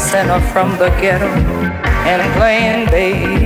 sinner from the ghetto and playing bass,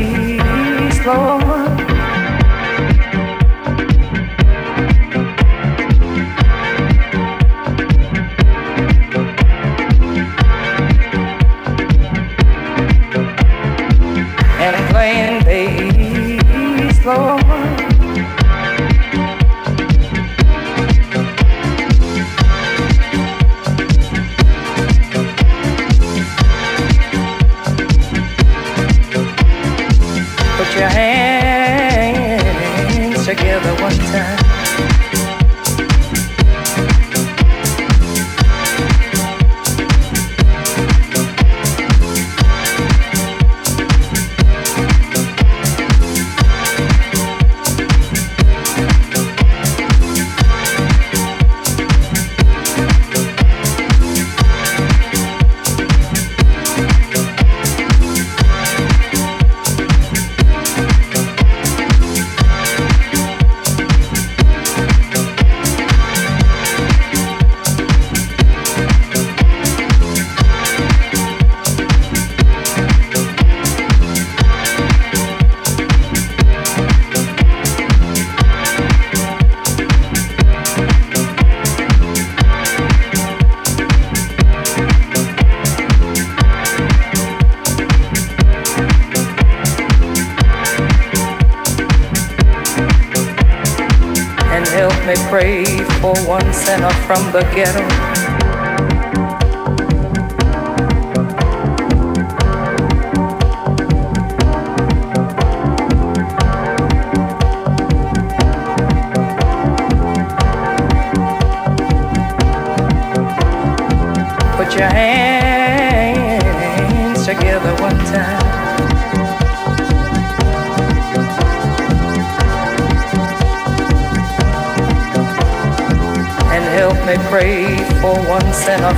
from the ghetto.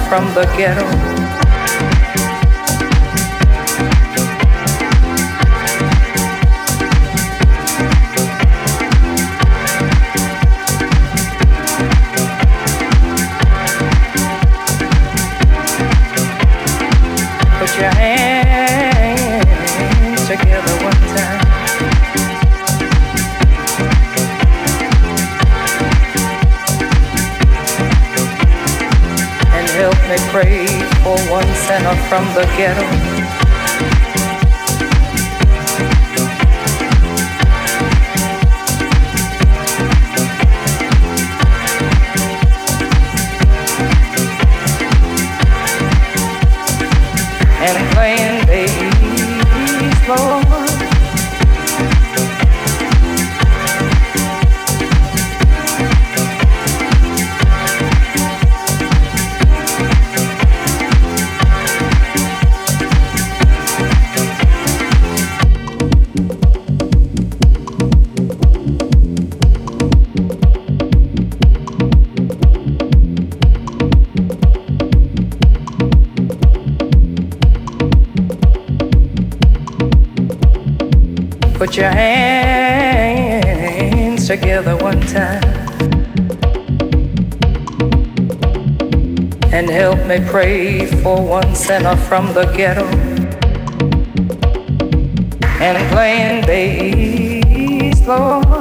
From the ghetto. Put your hands together one time and help me pray for one sinner from the ghetto and playing bass, Lord.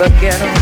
The ghetto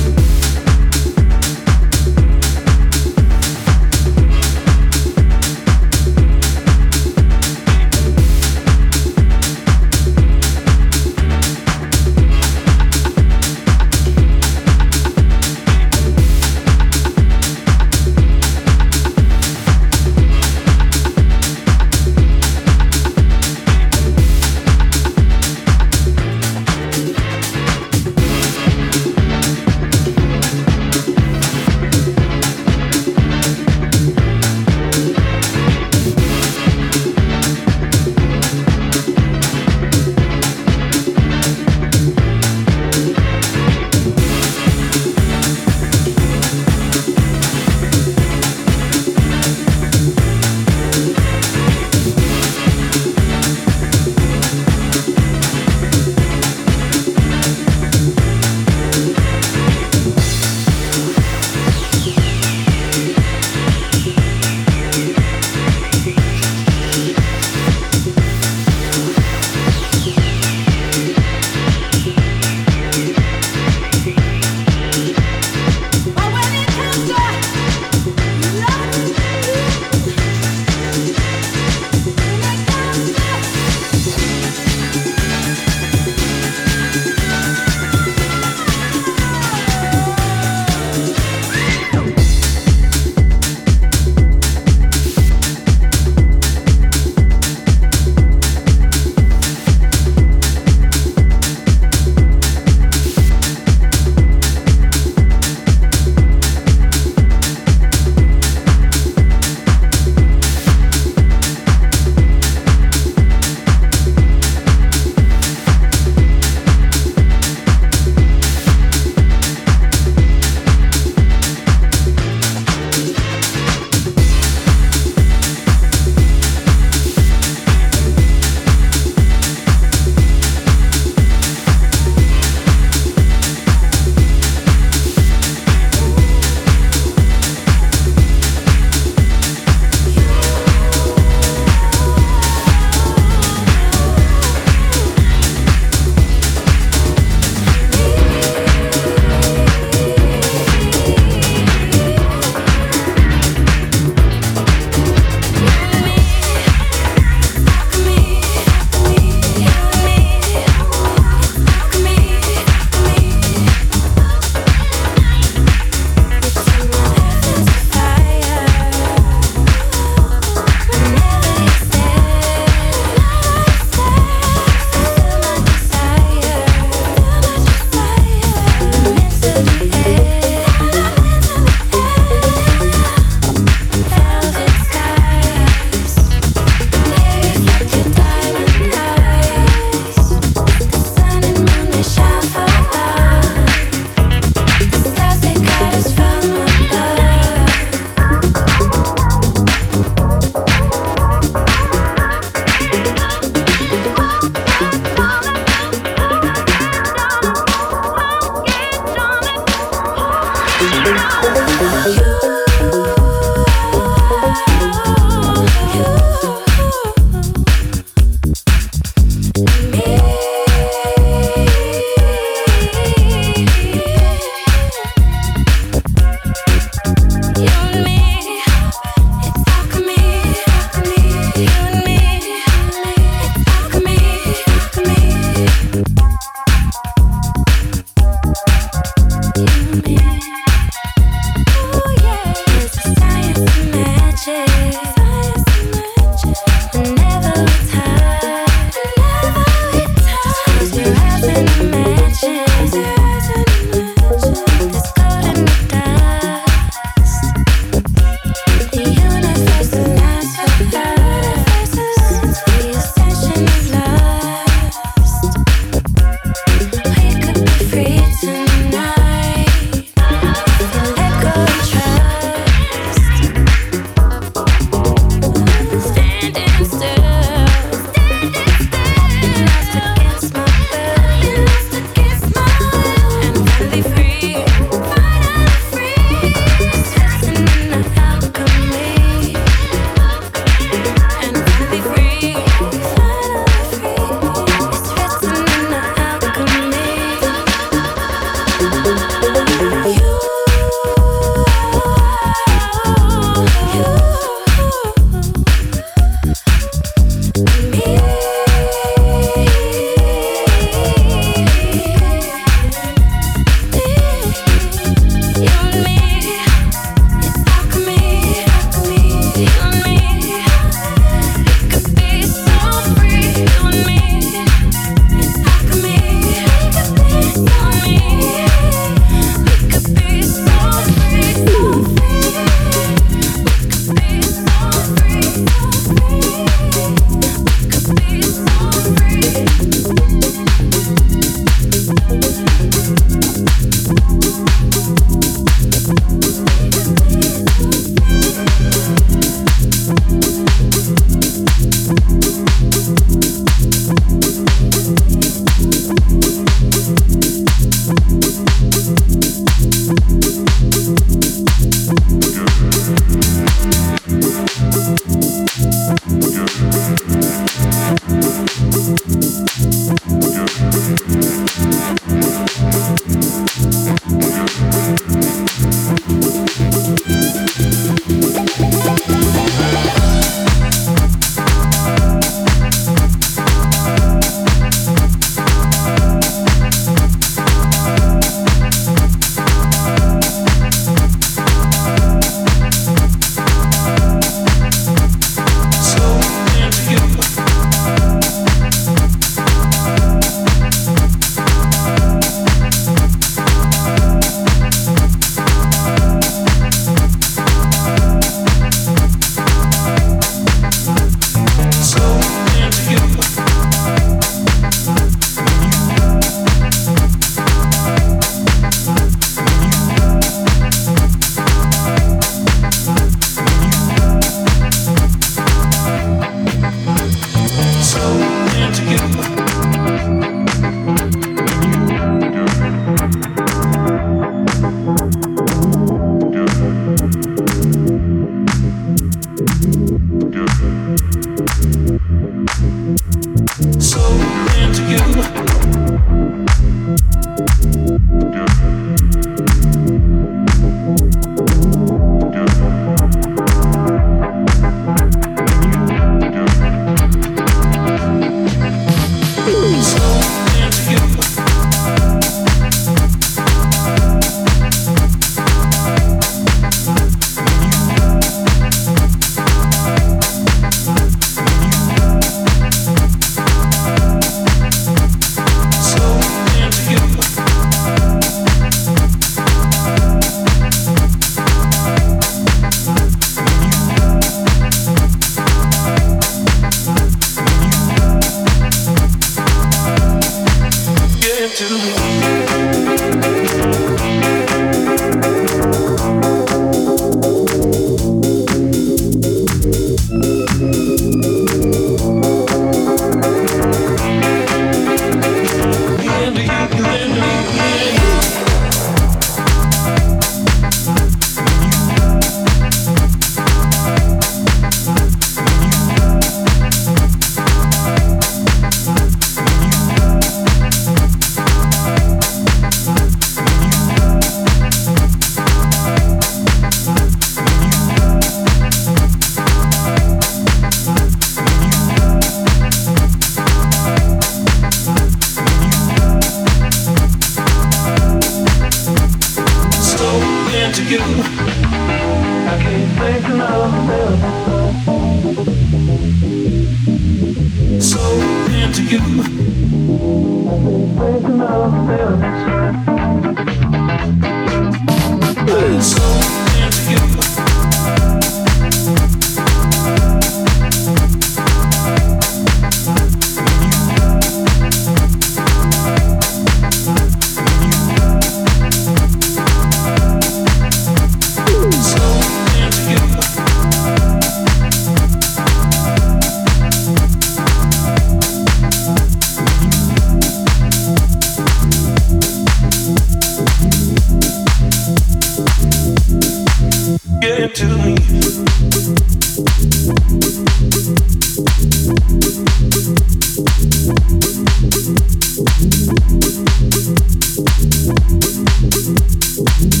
Mm-hmm.